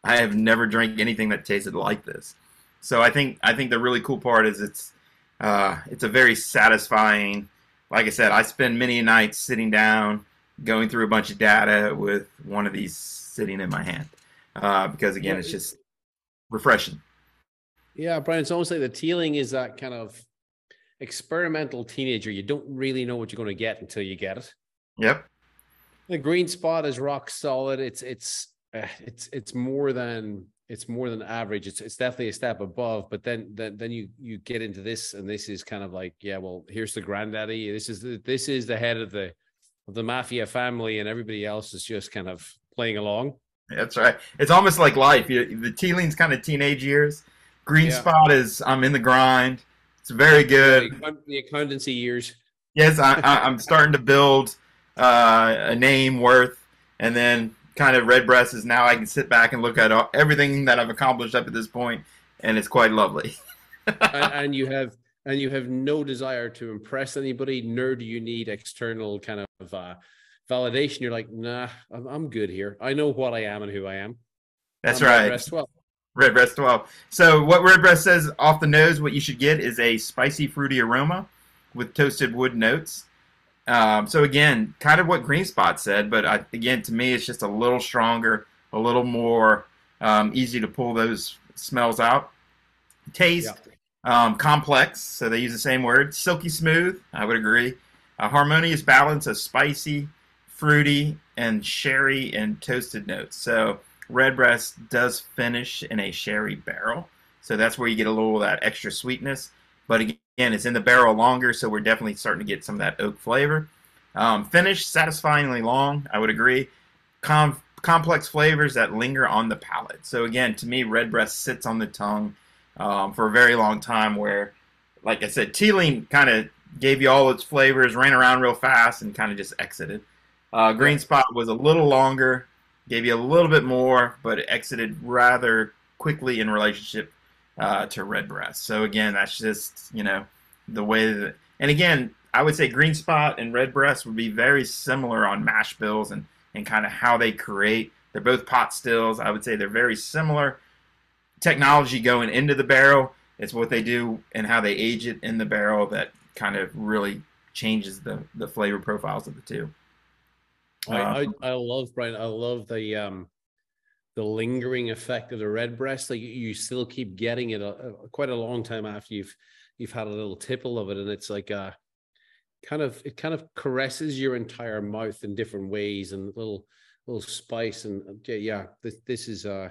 I have never drank anything that tasted like this." So I think I think the really cool part is it's uh, it's a very satisfying. Like I said, I spend many nights sitting down, going through a bunch of data with one of these sitting in my hand, uh, because again, it's just refreshing. Yeah, Brian, it's almost like the teeling is that kind of experimental teenager, you don't really know what you're going to get until you get it. Yep. The green spot is rock solid. It's it's uh, it's it's more than it's more than average. It's it's definitely a step above. But then then then you you get into this, and this is kind of like yeah, well, here's the granddaddy. This is the this is the head of the of the mafia family, and everybody else is just kind of playing along. That's right. It's almost like life. You, the teeling's kind of teenage years. Green yeah. spot is I'm in the grind it's very good. The accountancy years. Yes, I, am [laughs] starting to build uh, a name worth, and then kind of Redbreast is now I can sit back and look at all, everything that I've accomplished up at this point, and it's quite lovely. [laughs] and, and you have and you have no desire to impress anybody, nor do you need external kind of uh, validation. You're like, nah, I'm, I'm, good here. I know what I am and who I am. That's I'm right. Well. Redbreast 12. So what Redbreast says off the nose, what you should get is a spicy, fruity aroma with toasted wood notes. Um, so again, kind of what Green Spot said, but I, again, to me, it's just a little stronger, a little more um, easy to pull those smells out. Taste yeah. um, complex, so they use the same word. Silky smooth, I would agree. A harmonious balance of spicy, fruity, and sherry and toasted notes. So Redbreast does finish in a sherry barrel, so that's where you get a little of that extra sweetness. But again, it's in the barrel longer, so we're definitely starting to get some of that oak flavor. Um, finish satisfyingly long, I would agree. Com- complex flavors that linger on the palate. So again, to me, Redbreast sits on the tongue um, for a very long time. Where, like I said, Teeling kind of gave you all its flavors, ran around real fast, and kind of just exited. Uh, Green Spot was a little longer, gave you a little bit more, but it exited rather quickly in relationship uh, to Redbreast. So again, that's just you know the way that, and again, I would say Green Spot and Redbreast would be very similar on mash bills and and kind of how they create. They're both pot stills. I would say they're very similar. Technology going into the barrel It's what they do and how they age it in the barrel that kind of really changes the the flavor profiles of the two. I, uh, I, I love Brian. I love the um the lingering effect of the Redbreast. Like you still keep getting it a, a, quite a long time after you've you've had a little tipple of it, and it's like a kind of it kind of caresses your entire mouth in different ways and little little spice and yeah, yeah this this is uh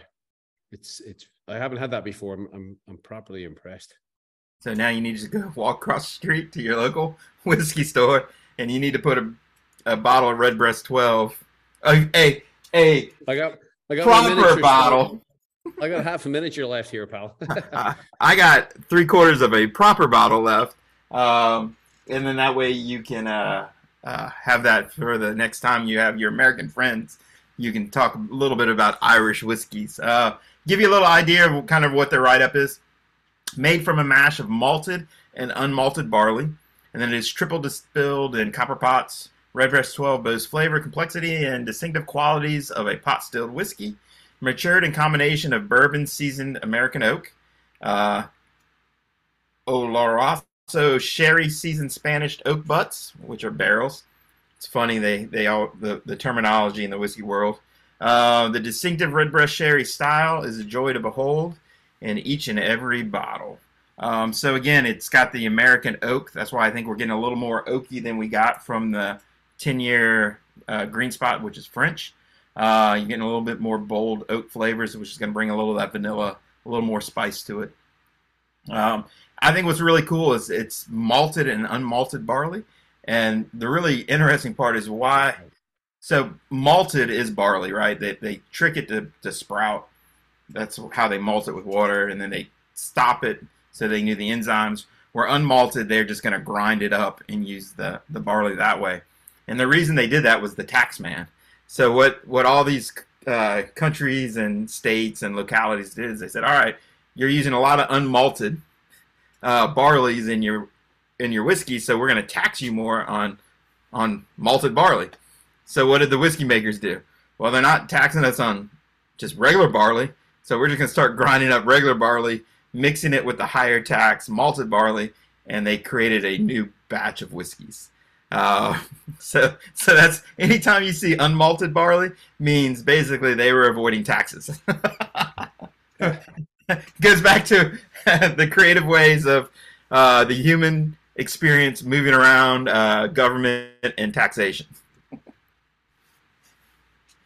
it's it's I haven't had that before. I'm I'm, I'm properly impressed. So now you need to go [laughs] walk across the street to your local [laughs] whiskey store, and you need to put a, a bottle of Redbreast 12. A a, a I got I got proper bottle. I got half a miniature left here, pal. [laughs] I got three quarters of a proper bottle left, um, and then that way you can uh, uh, have that for the next time you have your American friends. You can talk a little bit about Irish whiskeys. Uh, give you a little idea of kind of what their write up is. Made from a mash of malted and unmalted barley, and then it is triple distilled in copper pots. Redbreast 12 boasts flavor, complexity, and distinctive qualities of a pot stilled whiskey, matured in combination of bourbon seasoned American oak, uh, Oloroso sherry seasoned Spanish oak butts, which are barrels. It's funny they they all the, the terminology in the whiskey world. Uh, the distinctive Redbreast sherry style is a joy to behold in each and every bottle. Um, so again, it's got the American oak. That's why I think we're getting a little more oaky than we got from the 10-year uh, Green Spot, which is French. Uh, you're getting a little bit more bold oak flavors, which is going to bring a little of that vanilla, a little more spice to it. Um, I think what's really cool is it's malted and unmalted barley. And the really interesting part is why. So malted is barley, right? They, they trick it to, to sprout that's how they malt it with water, and then they stop it so they knew the enzymes. Where unmalted, they're just going to grind it up and use the, the barley that way. And the reason they did that was the tax man. So what what all these uh, countries and states and localities did is they said, all right, you're using a lot of unmalted uh, barleys in your in your whiskey, so we're going to tax you more on on malted barley. So what did the whiskey makers do? Well, they're not taxing us on just regular barley. So we're just going to start grinding up regular barley, mixing it with the higher tax malted barley, and they created a new batch of whiskeys. Uh, [laughs] so, so that's anytime you see unmalted barley means basically they were avoiding taxes. [laughs] Goes back to [laughs] the creative ways of uh, the human experience moving around uh, government and taxation.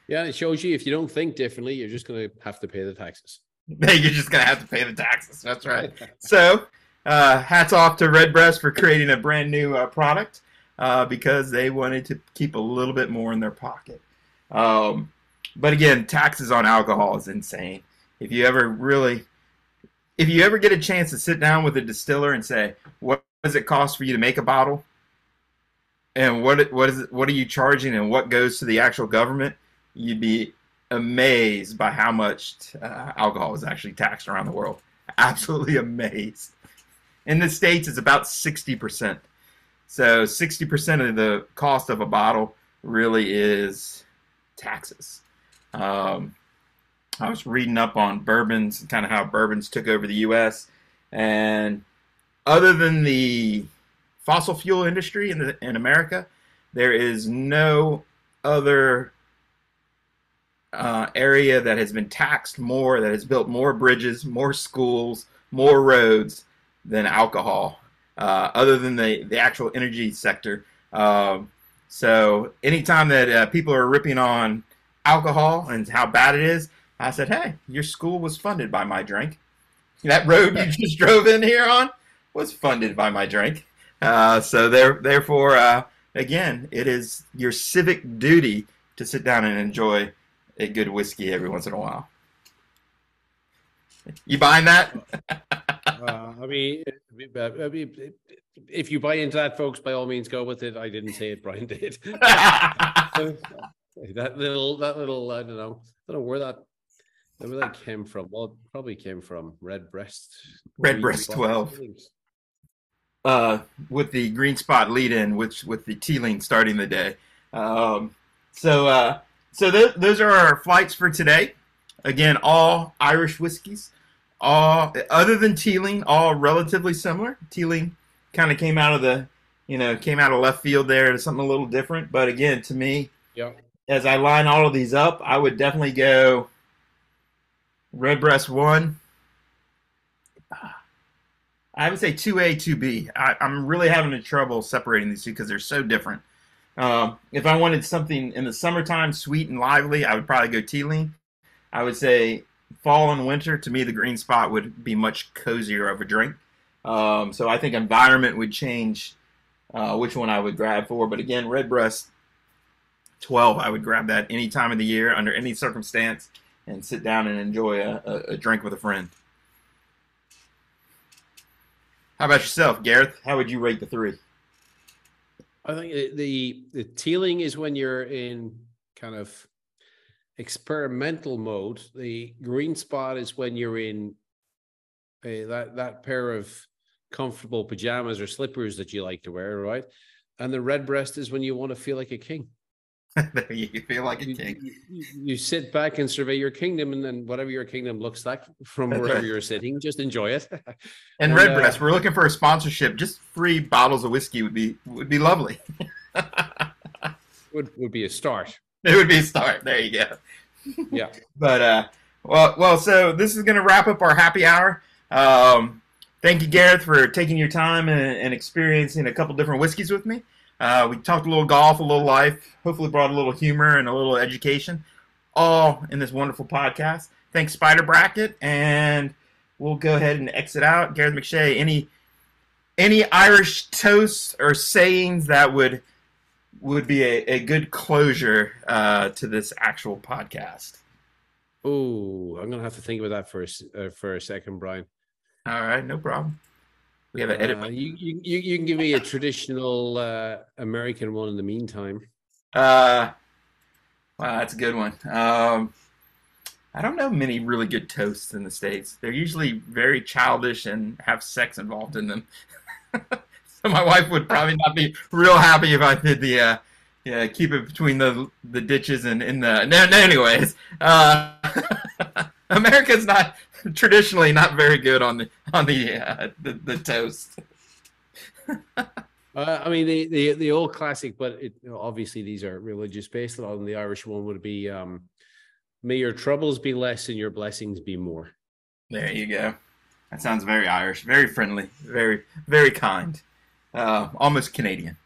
Yeah, it shows you if you don't think differently, you're just going to have to pay the taxes. you're just going to have to pay the taxes. That's right. so, uh, hats off to Redbreast for creating a brand new uh, product uh, because they wanted to keep a little bit more in their pocket. Um, but again, taxes on alcohol is insane. If you ever really, if you ever get a chance to sit down with a distiller and say, "What does it cost for you to make a bottle?" and what what is what are you charging, and what goes to the actual government? you'd be amazed by how much uh, alcohol is actually taxed around the world. [laughs] Absolutely amazed. In the States, it's about 60%. So 60% of the cost of a bottle really is taxes. Um, I was reading up on bourbons, kind of how bourbons took over the U.S. And other than the fossil fuel industry in, the, in America, there is no other uh, area that has been taxed more, that has built more bridges, more schools, more roads than alcohol, uh, other than the, the actual energy sector. Um, so anytime that uh, people are ripping on alcohol and how bad it is, I said, hey, your school was funded by my drink. That road you just [laughs] drove in here on was funded by my drink. Uh, so there, therefore, uh, again, it is your civic duty to sit down and enjoy a good whiskey every once in a while. You buying that? [laughs] uh, I mean, if you buy into that, folks, by all means, go with it. I didn't say it; Brian did. [laughs] that little, that little, I don't know, I don't know where that, where that came from. Well, probably came from Redbreast. Redbreast twelve. Uh, with the green spot lead in, which with the Teeling starting the day. Um, so, uh, so th- those are our flights for today. Again, all Irish whiskeys all other than Teeling, all relatively similar. Teeling kind of came out of the, you know, came out of left field there to something a little different. But again, to me, yeah. as I line all of these up, I would definitely go Redbreast one. I would say two A, two B. I'm really having a trouble separating these two because they're so different. Um, if I wanted something in the summertime, sweet and lively, I would probably go Teeling. I would say fall and winter, to me, the green spot would be much cozier of a drink. Um, so I think environment would change uh, which one I would grab for. But again, Redbreast 12, I would grab that any time of the year, under any circumstance, and sit down and enjoy a, a, a drink with a friend. How about yourself, Gareth? How would you rate the three? I think the the teeling is when you're in kind of experimental mode. The green spot is when you're in a, that that pair of comfortable pajamas or slippers that you like to wear, right? And the red breast is when you want to feel like a king. [laughs] you feel like a king. You, you, you, sit back and survey your kingdom, and then whatever your kingdom looks like from [laughs] wherever you're sitting, just enjoy it. [laughs] and, and Redbreast, uh, we're looking for a sponsorship. Just three bottles of whiskey would be would be lovely. would would be a start. It would be a start. There you go yeah. [laughs] But uh, well, well, so this is going to wrap up our happy hour. Um, thank you, Gareth, for taking your time and, and experiencing a couple different whiskeys with me. Uh, we talked a little golf, a little life, hopefully brought a little humor and a little education, all in this wonderful podcast. Thanks, Spider Bracket, and we'll go ahead and exit out. Gareth McShea, any any Irish toasts or sayings that would would be a, a good closure uh, to this actual podcast? Oh, I'm gonna have to think about that for a, uh, for a second, Brian. All right, no problem. We have an edit. Uh, you, you you can give me a traditional uh, American one in the meantime. Uh, wow, that's a good one. Um, I don't know many really good toasts in the states. They're usually very childish and have sex involved in them. [laughs] [laughs] my wife would probably not be real happy if I did the uh, yeah keep it between the the ditches and in the no, no anyways. Uh, [laughs] America's not traditionally not very good on the on the uh, the, the toast. Uh, I mean, the, the the old classic, but it, you know, obviously these are religious based. On the Irish one would be, um, "May your troubles be less and your blessings be more." There you go. That sounds very Irish, very friendly, very very kind uh, almost Canadian.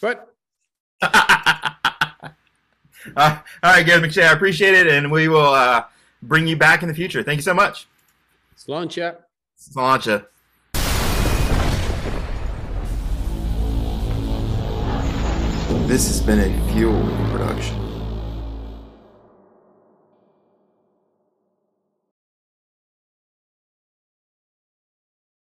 But. [laughs] uh, all right, Gary McShea, I appreciate it, and we will uh, bring you back in the future. Thank you so much. Sláinte. Sláinte. This has been a Fuel production.